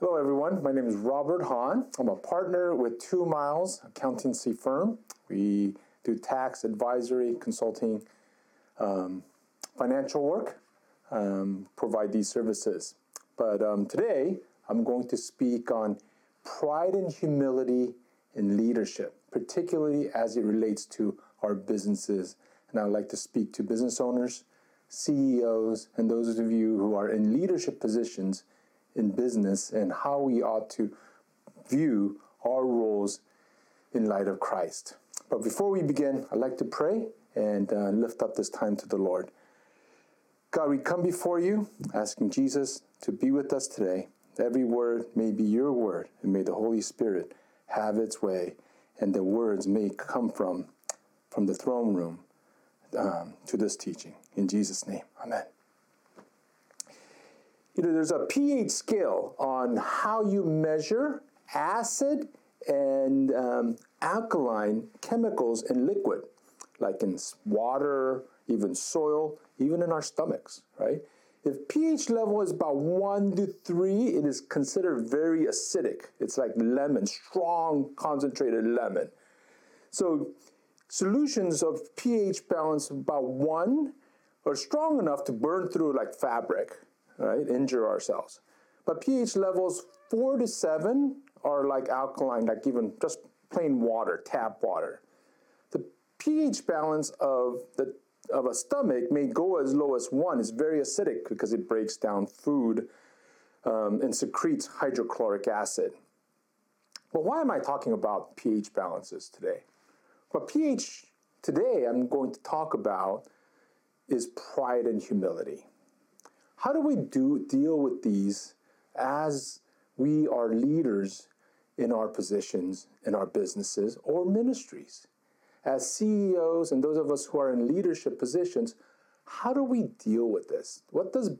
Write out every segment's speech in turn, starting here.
Hello, everyone. My name is Robert Han. I'm a partner with Two Miles Accountancy Firm. We do tax advisory, consulting, um, financial work, um, provide these services. But um, today, I'm going to speak on pride and humility in leadership, particularly as it relates to our businesses. And I'd like to speak to business owners, CEOs, and those of you who are in leadership positions in business and how we ought to view our roles in light of Christ. But before we begin, I'd like to pray and uh, lift up this time to the Lord. God, we come before you asking Jesus to be with us today. Every word may be your word, and may the Holy Spirit have its way, and the words may come from, from the throne room um, to this teaching. In Jesus' name, amen you know, there's a pH scale on how you measure acid and um, alkaline chemicals in liquid, like in water, even soil, even in our stomachs, right? If pH level is about one to three, it is considered very acidic. It's like lemon, strong concentrated lemon. So solutions of pH balance about one are strong enough to burn through like fabric right? Injure ourselves. But pH levels four to seven are like alkaline, like even just plain water, tap water. The pH balance of the of a stomach may go as low as one. It's very acidic because it breaks down food um, and secretes hydrochloric acid. But why am I talking about pH balances today? What pH today I'm going to talk about is pride and humility. How do we do deal with these as we are leaders in our positions, in our businesses or ministries? As CEOs and those of us who are in leadership positions, how do we deal with this? What does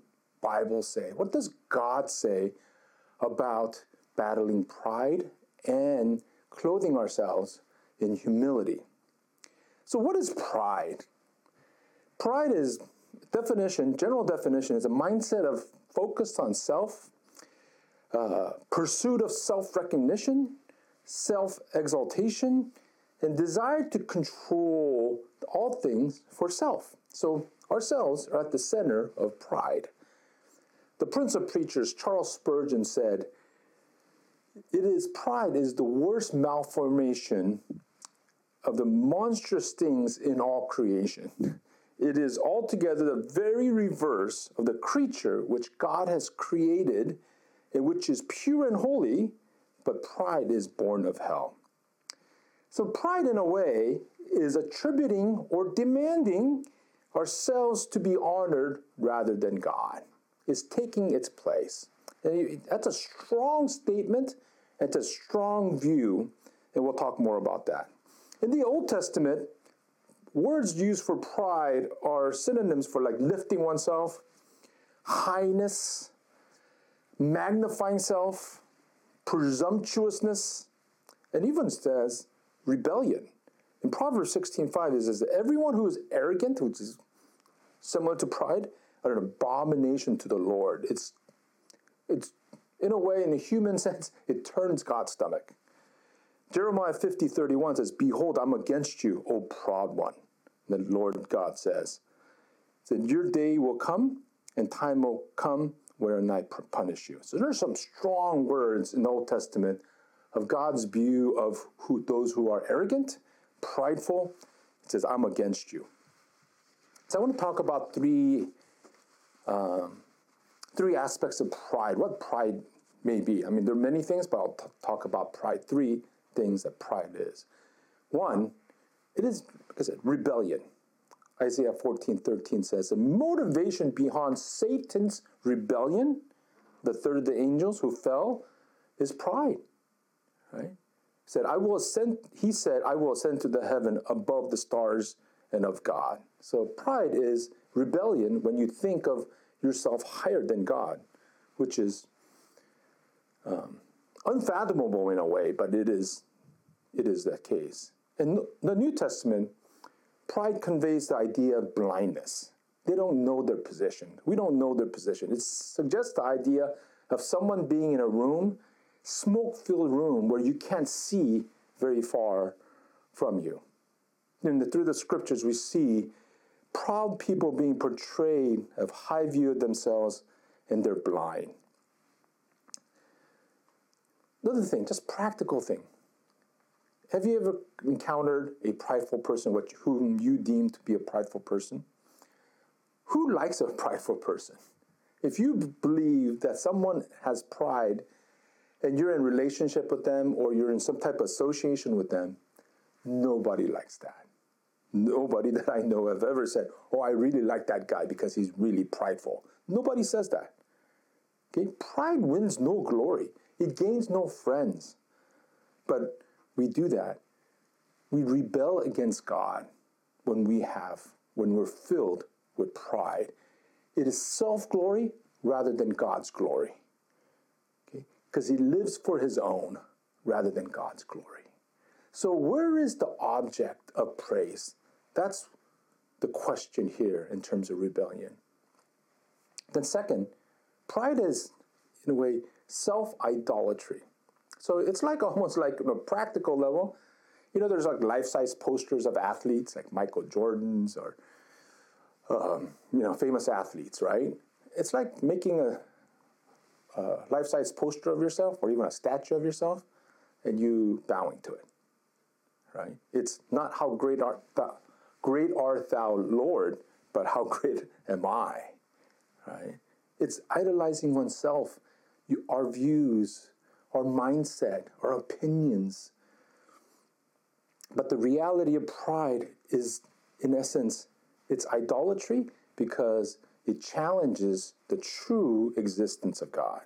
Bible say? What does God say about battling pride and clothing ourselves in humility? So what is pride? Pride is definition, general definition, is a mindset of focus on self, uh, pursuit of self recognition, self exaltation, and desire to control all things for self. So, ourselves are at the center of pride. The Prince of Preachers, Charles Spurgeon, said, It is pride is the worst malformation of the monstrous things in all creation. It is altogether the very reverse of the creature which God has created and which is pure and holy, but pride is born of hell. So, pride, in a way, is attributing or demanding ourselves to be honored rather than God, is taking its place. And that's a strong statement, it's a strong view, and we'll talk more about that. In the Old Testament, words used for pride are synonyms for like lifting oneself, highness, magnifying self, presumptuousness, and even says rebellion. In Proverbs 16:5 it says that everyone who is arrogant, which is similar to pride, are an abomination to the Lord. It's it's in a way, in a human sense, it turns God's stomach. Jeremiah 50, 31 says, Behold, I'm against you, O proud one. The Lord God says, that your day will come and time will come wherein I punish you. So there's some strong words in the Old Testament of God's view of who, those who are arrogant, prideful. It says, I'm against you. So I want to talk about three, um, three aspects of pride. What pride may be. I mean, there are many things, but I'll t- talk about pride. Three things that pride is. One, it is, like I said, rebellion. Isaiah 14, 13 says, the motivation behind Satan's rebellion, the third of the angels who fell, is pride. Right? He said, I will ascend, he said, I will ascend to the heaven above the stars and of God. So pride is rebellion when you think of yourself higher than God, which is um, unfathomable in a way, but it is it is that case. In the New Testament, pride conveys the idea of blindness. They don't know their position. We don't know their position. It suggests the idea of someone being in a room, smoke filled room, where you can't see very far from you. And through the scriptures, we see proud people being portrayed of high view of themselves and they're blind. Another thing, just practical thing. Have you ever encountered a prideful person, which, whom you deem to be a prideful person? Who likes a prideful person? If you believe that someone has pride and you're in relationship with them or you're in some type of association with them, nobody likes that. Nobody that I know have ever said, Oh, I really like that guy because he's really prideful. Nobody says that. Okay? Pride wins no glory, it gains no friends. But we do that. We rebel against God when we have, when we're filled with pride. It is self glory rather than God's glory. Because he lives for his own rather than God's glory. So, where is the object of praise? That's the question here in terms of rebellion. Then, second, pride is, in a way, self idolatry. So it's like almost like on a practical level. You know, there's like life size posters of athletes like Michael Jordan's or, um, you know, famous athletes, right? It's like making a, a life size poster of yourself or even a statue of yourself and you bowing to it, right? It's not how great art thou, great art thou, Lord, but how great am I, right? It's idolizing oneself, you, our views, our mindset, our opinions. But the reality of pride is, in essence, it's idolatry because it challenges the true existence of God.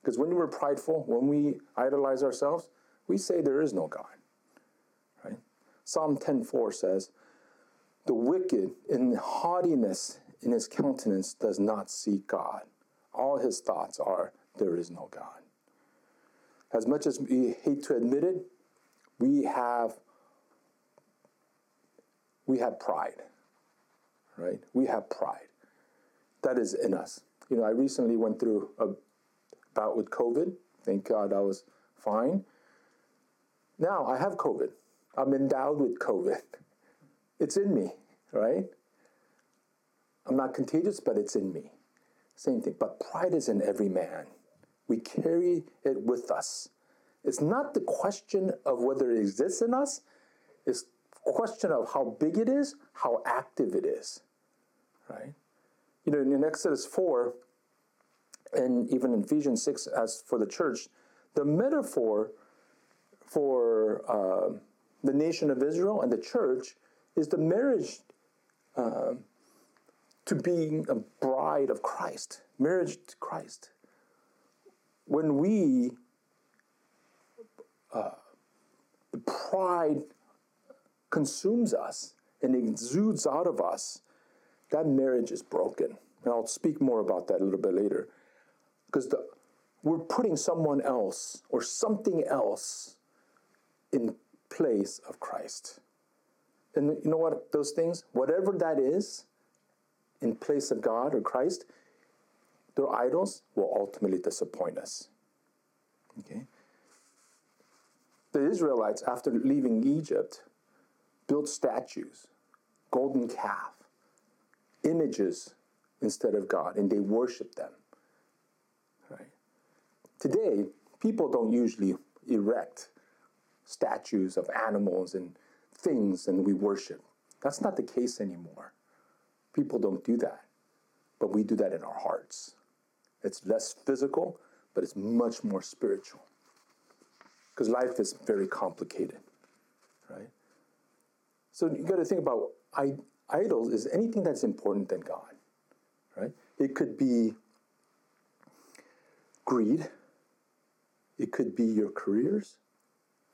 Because when we're prideful, when we idolize ourselves, we say there is no God. Right? Psalm 10:4 says, "The wicked in haughtiness in his countenance does not seek God. All his thoughts are there is no God." As much as we hate to admit it, we have we have pride. Right? We have pride. That is in us. You know, I recently went through a bout with COVID. Thank God I was fine. Now I have COVID. I'm endowed with COVID. It's in me, right? I'm not contagious, but it's in me. Same thing. But pride is in every man. We carry it with us. It's not the question of whether it exists in us, it's question of how big it is, how active it is. Right? You know, in Exodus 4, and even in Ephesians 6, as for the church, the metaphor for uh, the nation of Israel and the church is the marriage uh, to being a bride of Christ, marriage to Christ when we uh, the pride consumes us and exudes out of us, that marriage is broken. And I'll speak more about that a little bit later. Because we're putting someone else or something else in place of Christ. And you know what? Those things, whatever that is, in place of God or Christ, their idols will ultimately disappoint us. Okay? The Israelites, after leaving Egypt, built statues, golden calf, images instead of God, and they worshiped them. Right? Today, people don't usually erect statues of animals and things and we worship. That's not the case anymore. People don't do that, but we do that in our hearts. It's less physical, but it's much more spiritual. Because life is very complicated, right? So you got to think about I, idols is anything that's important than God, right? It could be greed. It could be your careers.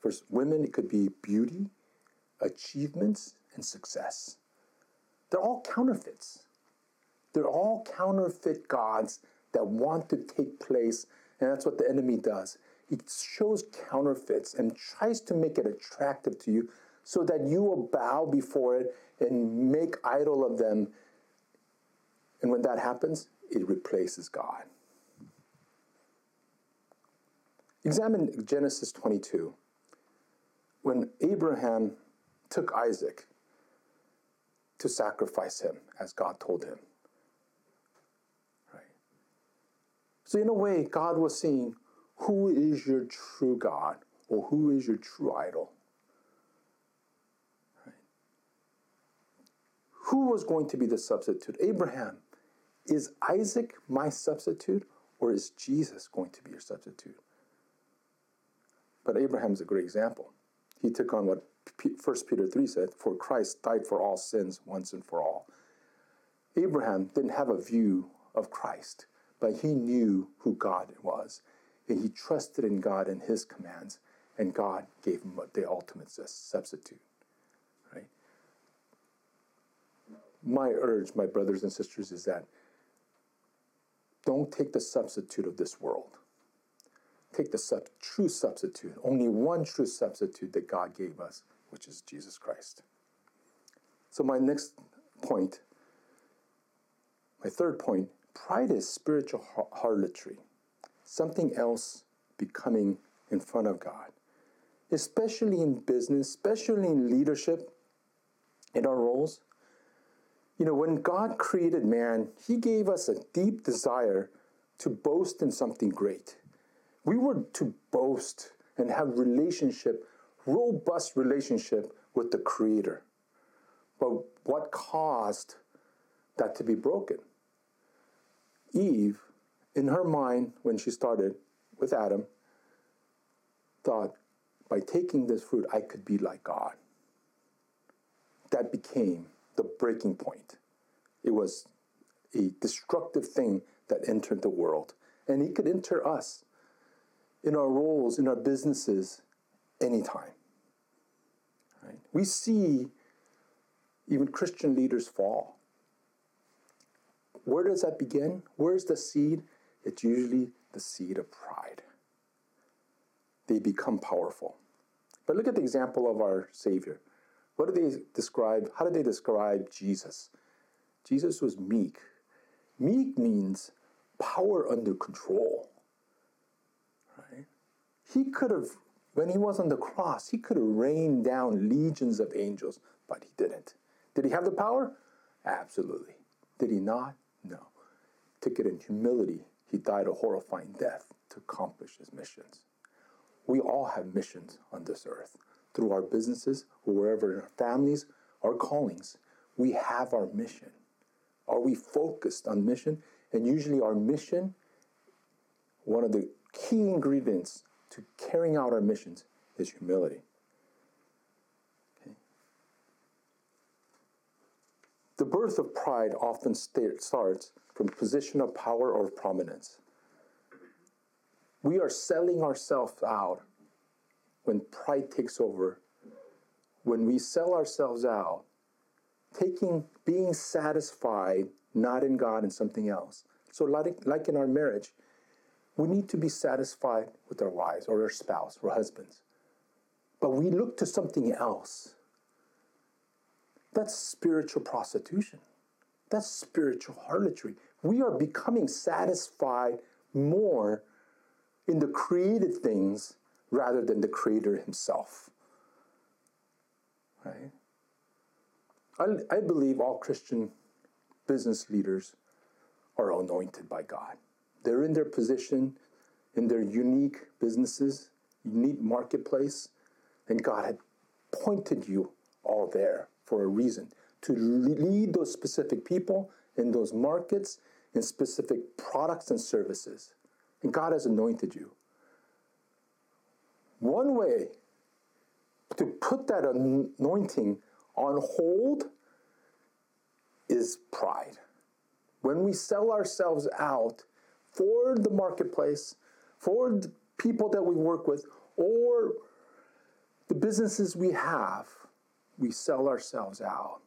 For women, it could be beauty, achievements, and success. They're all counterfeits. They're all counterfeit gods that want to take place, and that's what the enemy does. He shows counterfeits and tries to make it attractive to you so that you will bow before it and make idol of them. And when that happens, it replaces God. Examine Genesis 22. When Abraham took Isaac to sacrifice him as God told him. Right? So, in a way, God was saying, Who is your true God? Or who is your true idol? Right? Who was going to be the substitute? Abraham. Is Isaac my substitute? Or is Jesus going to be your substitute? But Abraham's a great example. He took on what 1 Peter 3 said, For Christ died for all sins once and for all. Abraham didn't have a view of Christ, but he knew who God was. And he trusted in God and his commands, and God gave him the ultimate substitute. Right? My urge, my brothers and sisters, is that don't take the substitute of this world. Take the sub- true substitute, only one true substitute that God gave us, which is Jesus Christ. So, my next point, my third point pride is spiritual harlotry, something else becoming in front of God, especially in business, especially in leadership, in our roles. You know, when God created man, He gave us a deep desire to boast in something great. We were to boast and have relationship, robust relationship with the Creator. But what caused that to be broken? Eve, in her mind, when she started with Adam, thought, by taking this fruit, I could be like God. That became the breaking point. It was a destructive thing that entered the world, and it could enter us in our roles, in our businesses, anytime. Right? We see even Christian leaders fall. Where does that begin? Where's the seed? It's usually the seed of pride. They become powerful. But look at the example of our Savior. What do they describe? How do they describe Jesus? Jesus was meek. Meek means power under control. Right? He could have, when he was on the cross, he could have rained down legions of angels, but he didn't. Did he have the power? Absolutely. Did he not? No. Took it in humility. He died a horrifying death to accomplish his missions. We all have missions on this earth. Through our businesses, wherever in our families, our callings, we have our mission. Are we focused on mission? And usually, our mission, one of the key ingredients to carrying out our missions is humility. The birth of pride often starts from position of power or prominence. We are selling ourselves out when pride takes over. When we sell ourselves out, taking being satisfied not in God and something else. So like, like in our marriage, we need to be satisfied with our wives or our spouse or husbands. But we look to something else. That's spiritual prostitution. That's spiritual harlotry. We are becoming satisfied more in the created things rather than the creator himself. Right? I, I believe all Christian business leaders are anointed by God. They're in their position, in their unique businesses, unique marketplace, and God had pointed you all there for a reason to lead those specific people in those markets in specific products and services. And God has anointed you. One way to put that anointing on hold is pride. When we sell ourselves out for the marketplace, for the people that we work with, or the businesses we have, we sell ourselves out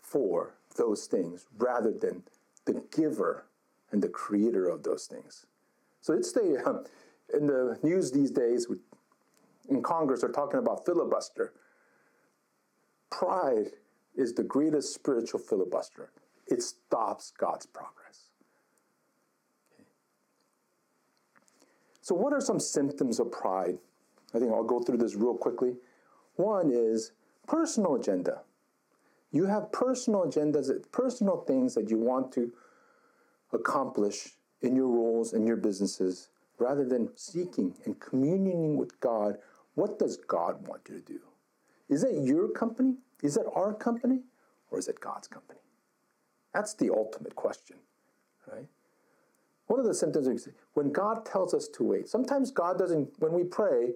for those things rather than the giver and the creator of those things. So it's the um, in the news these days in Congress they're talking about filibuster. Pride is the greatest spiritual filibuster. It stops God's progress. So, what are some symptoms of pride? I think I'll go through this real quickly. One is personal agenda. You have personal agendas, personal things that you want to accomplish in your roles and your businesses rather than seeking and communing with God. What does God want you to do? Is it your company? Is it our company? Or is it God's company? That's the ultimate question, right? One of the symptoms when God tells us to wait. Sometimes God doesn't, when we pray,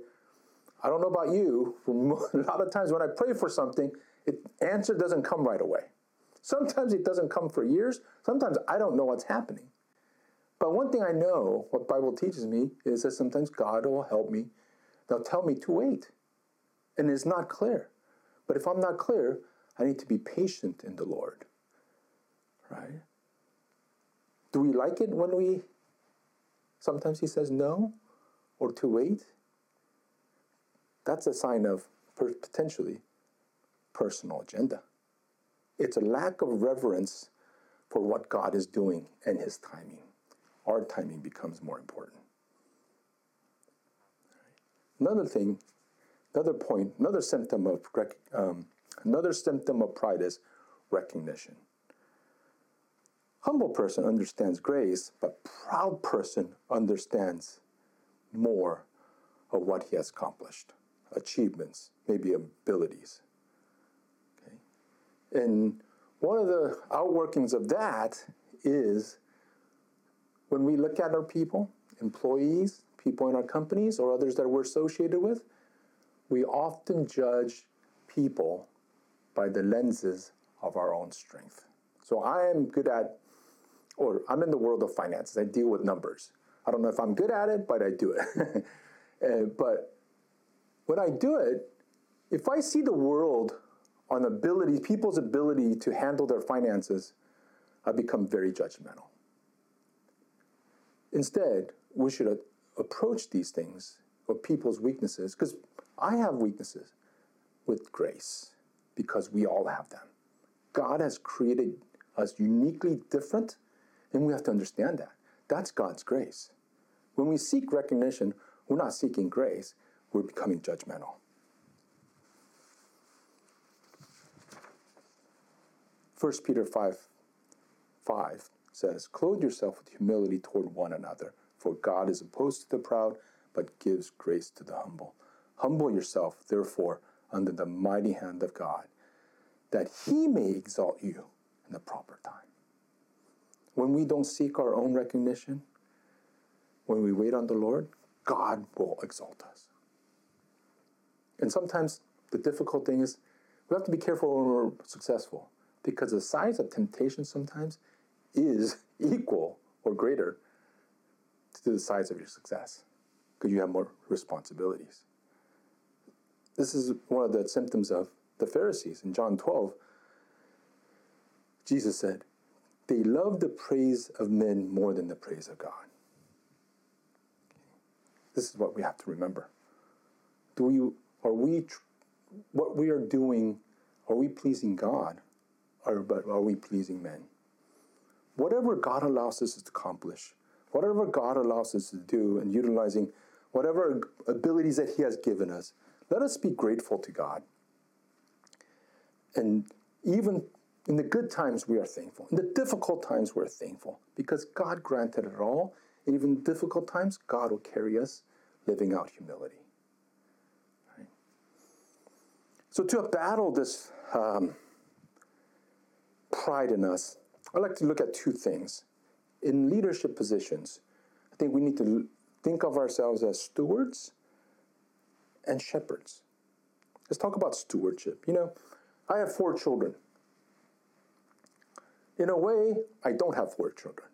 I don't know about you, a lot of times when I pray for something, the answer doesn't come right away. Sometimes it doesn't come for years. Sometimes I don't know what's happening. But one thing I know, what Bible teaches me, is that sometimes God will help me. They'll tell me to wait. And it's not clear. But if I'm not clear, I need to be patient in the Lord. Right? Do we like it when we sometimes he says no or to wait? That's a sign of potentially personal agenda. It's a lack of reverence for what God is doing and his timing. Our timing becomes more important. Another thing, another point, another symptom of um, another symptom of pride is recognition. Humble person understands grace, but proud person understands more of what he has accomplished, achievements, maybe abilities. Okay? And one of the outworkings of that is when we look at our people, employees, people in our companies, or others that we're associated with, we often judge people by the lenses of our own strength. So I am good at or I'm in the world of finances. I deal with numbers. I don't know if I'm good at it, but I do it. uh, but when I do it, if I see the world on ability, people's ability to handle their finances, I become very judgmental. Instead, we should approach these things or people's weaknesses, because I have weaknesses, with grace, because we all have them. God has created us uniquely different and we have to understand that. That's God's grace. When we seek recognition, we're not seeking grace, we're becoming judgmental. First Peter 5 5 says, Clothe yourself with humility toward one another, for God is opposed to the proud, but gives grace to the humble. Humble yourself, therefore, under the mighty hand of God, that he may exalt you in the proper time. When we don't seek our own recognition, when we wait on the Lord, God will exalt us. And sometimes the difficult thing is we have to be careful when we're successful because the size of temptation sometimes is equal or greater to the size of your success because you have more responsibilities. This is one of the symptoms of the Pharisees. In John 12, Jesus said, they love the praise of men more than the praise of God. This is what we have to remember. Do we are we what we are doing? Are we pleasing God, or but are we pleasing men? Whatever God allows us to accomplish, whatever God allows us to do, and utilizing whatever abilities that He has given us, let us be grateful to God. And even in the good times, we are thankful. In the difficult times, we're thankful because God granted it all. And even difficult times, God will carry us living out humility. Right? So, to battle this um, pride in us, I'd like to look at two things. In leadership positions, I think we need to think of ourselves as stewards and shepherds. Let's talk about stewardship. You know, I have four children. In a way, I don't have four children.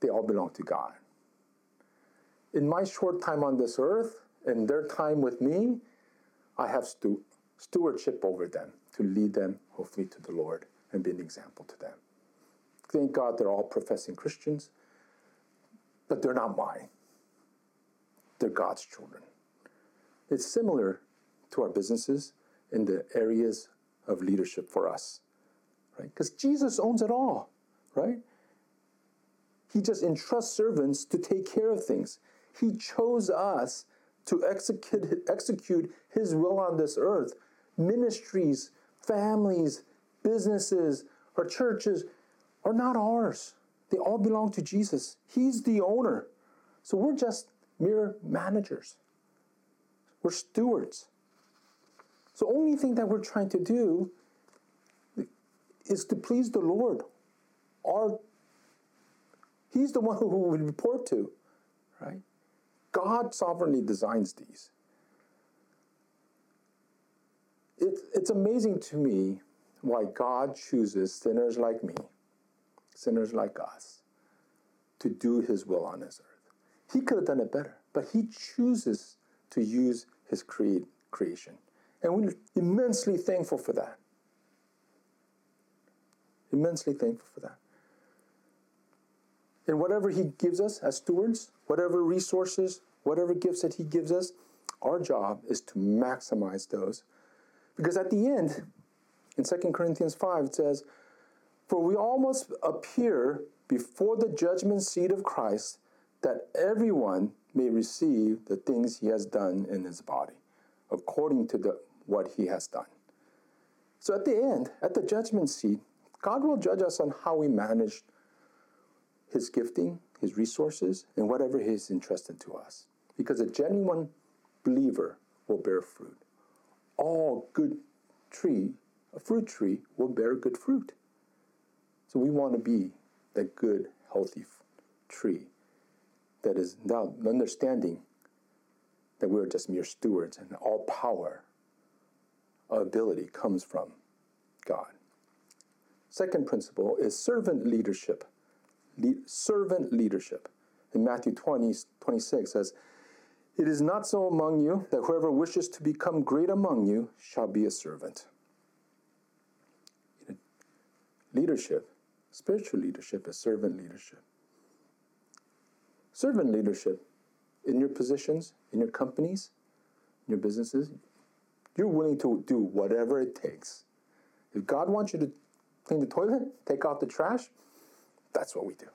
They all belong to God. In my short time on this earth and their time with me, I have stu- stewardship over them to lead them, hopefully, to the Lord and be an example to them. Thank God they're all professing Christians, but they're not mine. They're God's children. It's similar to our businesses in the areas of leadership for us right? Because Jesus owns it all, right? He just entrusts servants to take care of things. He chose us to execute, execute His will on this earth. Ministries, families, businesses, or churches are not ours. They all belong to Jesus. He's the owner. So we're just mere managers. We're stewards. So only thing that we're trying to do is to please the Lord. Our He's the one who we report to, right? God sovereignly designs these. It, it's amazing to me why God chooses sinners like me, sinners like us, to do His will on this earth. He could have done it better, but He chooses to use His creation. And we're immensely thankful for that. Immensely thankful for that. And whatever He gives us as stewards, whatever resources, whatever gifts that He gives us, our job is to maximize those. Because at the end, in 2 Corinthians 5, it says, For we all must appear before the judgment seat of Christ, that everyone may receive the things he has done in his body, according to the, what he has done. So at the end, at the judgment seat, God will judge us on how we managed his gifting, his resources, and whatever he has entrusted to us. Because a genuine believer will bear fruit. All good tree, a fruit tree, will bear good fruit. So we want to be that good, healthy tree that is now understanding that we're just mere stewards and all power, ability comes from God. Second principle is servant leadership le- servant leadership. In Matthew 20, 26 says, It is not so among you that whoever wishes to become great among you shall be a servant. Leadership, spiritual leadership, is servant leadership. Servant leadership in your positions, in your companies, in your businesses, you're willing to do whatever it takes. If God wants you to clean the toilet, take out the trash, that's what we do.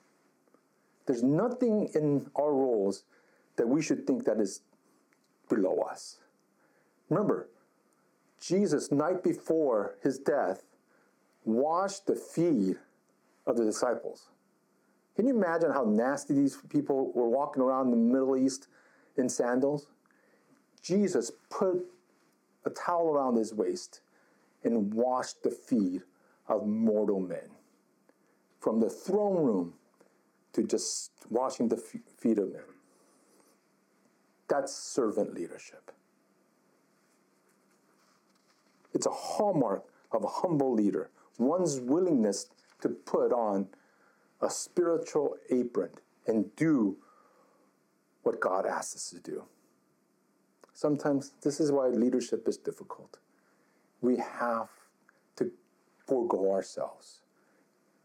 There's nothing in our roles that we should think that is below us. Remember, Jesus, night before his death, washed the feet of the disciples. Can you imagine how nasty these people were walking around the Middle East in sandals? Jesus put a towel around his waist and washed the feet of mortal men from the throne room to just washing the feet of men. That's servant leadership. It's a hallmark of a humble leader, one's willingness to put on a spiritual apron and do what God asks us to do. Sometimes this is why leadership is difficult. We have to forego ourselves.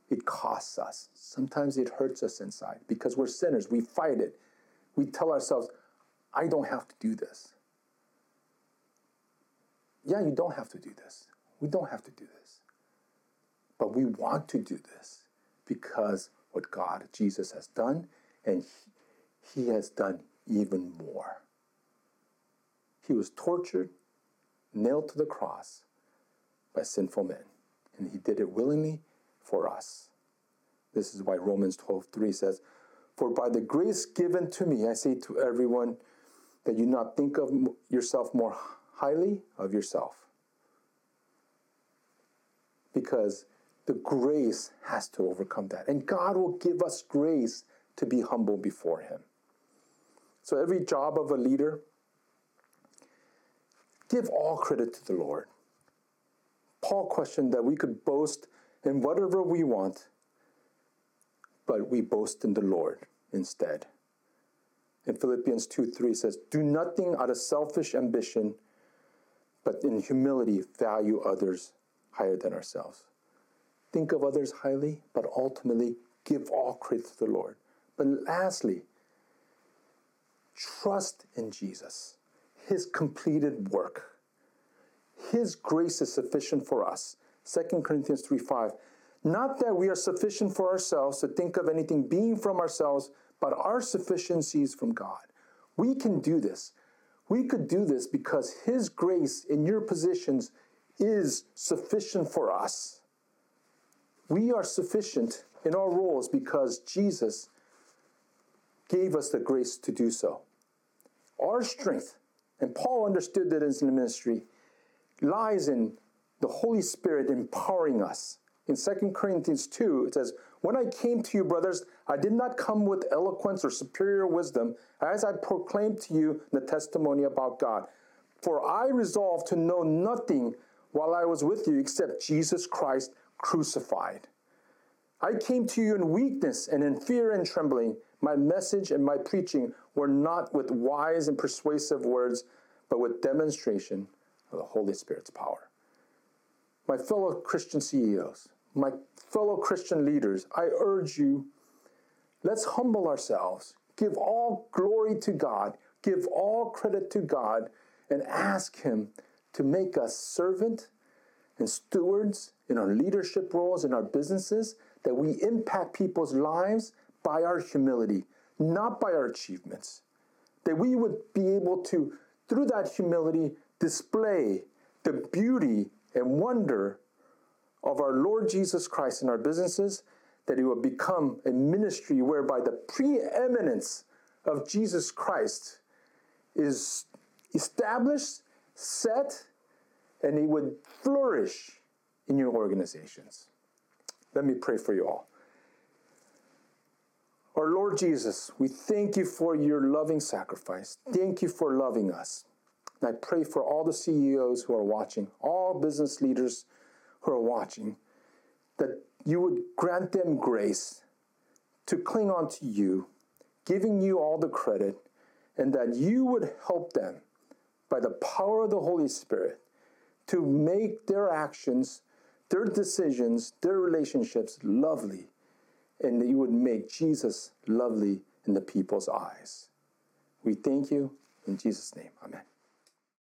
It costs us. Sometimes it hurts us inside because we're sinners. We fight it. We tell ourselves, I don't have to do this. Yeah, you don't have to do this. We don't have to do this. But we want to do this because what God, Jesus, has done, and He, he has done even more. He was tortured, nailed to the cross by sinful men, and He did it willingly for us. This is why Romans 12 3 says, For by the grace given to me, I say to everyone that you not think of yourself more highly of yourself. Because the grace has to overcome that. And God will give us grace to be humble before Him. So, every job of a leader, give all credit to the Lord. Paul questioned that we could boast in whatever we want, but we boast in the Lord instead. In Philippians 2 3 says, Do nothing out of selfish ambition, but in humility value others higher than ourselves. Think of others highly, but ultimately give all credit to the Lord. But lastly, trust in Jesus, his completed work. His grace is sufficient for us 2 Corinthians 3 5. Not that we are sufficient for ourselves to think of anything being from ourselves, but our sufficiency is from God, We can do this. We could do this because His grace in your positions is sufficient for us. We are sufficient in our roles because Jesus gave us the grace to do so. Our strength, and Paul understood that in the ministry, lies in the Holy Spirit empowering us. In 2 Corinthians 2, it says, When I came to you, brothers, I did not come with eloquence or superior wisdom, as I proclaimed to you the testimony about God. For I resolved to know nothing while I was with you except Jesus Christ crucified. I came to you in weakness and in fear and trembling. My message and my preaching were not with wise and persuasive words, but with demonstration of the Holy Spirit's power. My fellow Christian CEOs, my fellow Christian leaders, I urge you, let's humble ourselves, give all glory to God, give all credit to God, and ask Him to make us servant and stewards in our leadership roles in our businesses, that we impact people's lives by our humility, not by our achievements. That we would be able to, through that humility, display the beauty and wonder of our Lord Jesus Christ in our businesses, that it will become a ministry whereby the preeminence of Jesus Christ is established, set, and it would flourish in your organizations. Let me pray for you all. Our Lord Jesus, we thank you for your loving sacrifice. Thank you for loving us. And I pray for all the CEOs who are watching, all business leaders who are watching, that you would grant them grace to cling on to you, giving you all the credit, and that you would help them by the power of the Holy Spirit to make their actions, their decisions, their relationships lovely, and that you would make Jesus lovely in the people's eyes. We thank you in Jesus' name. Amen.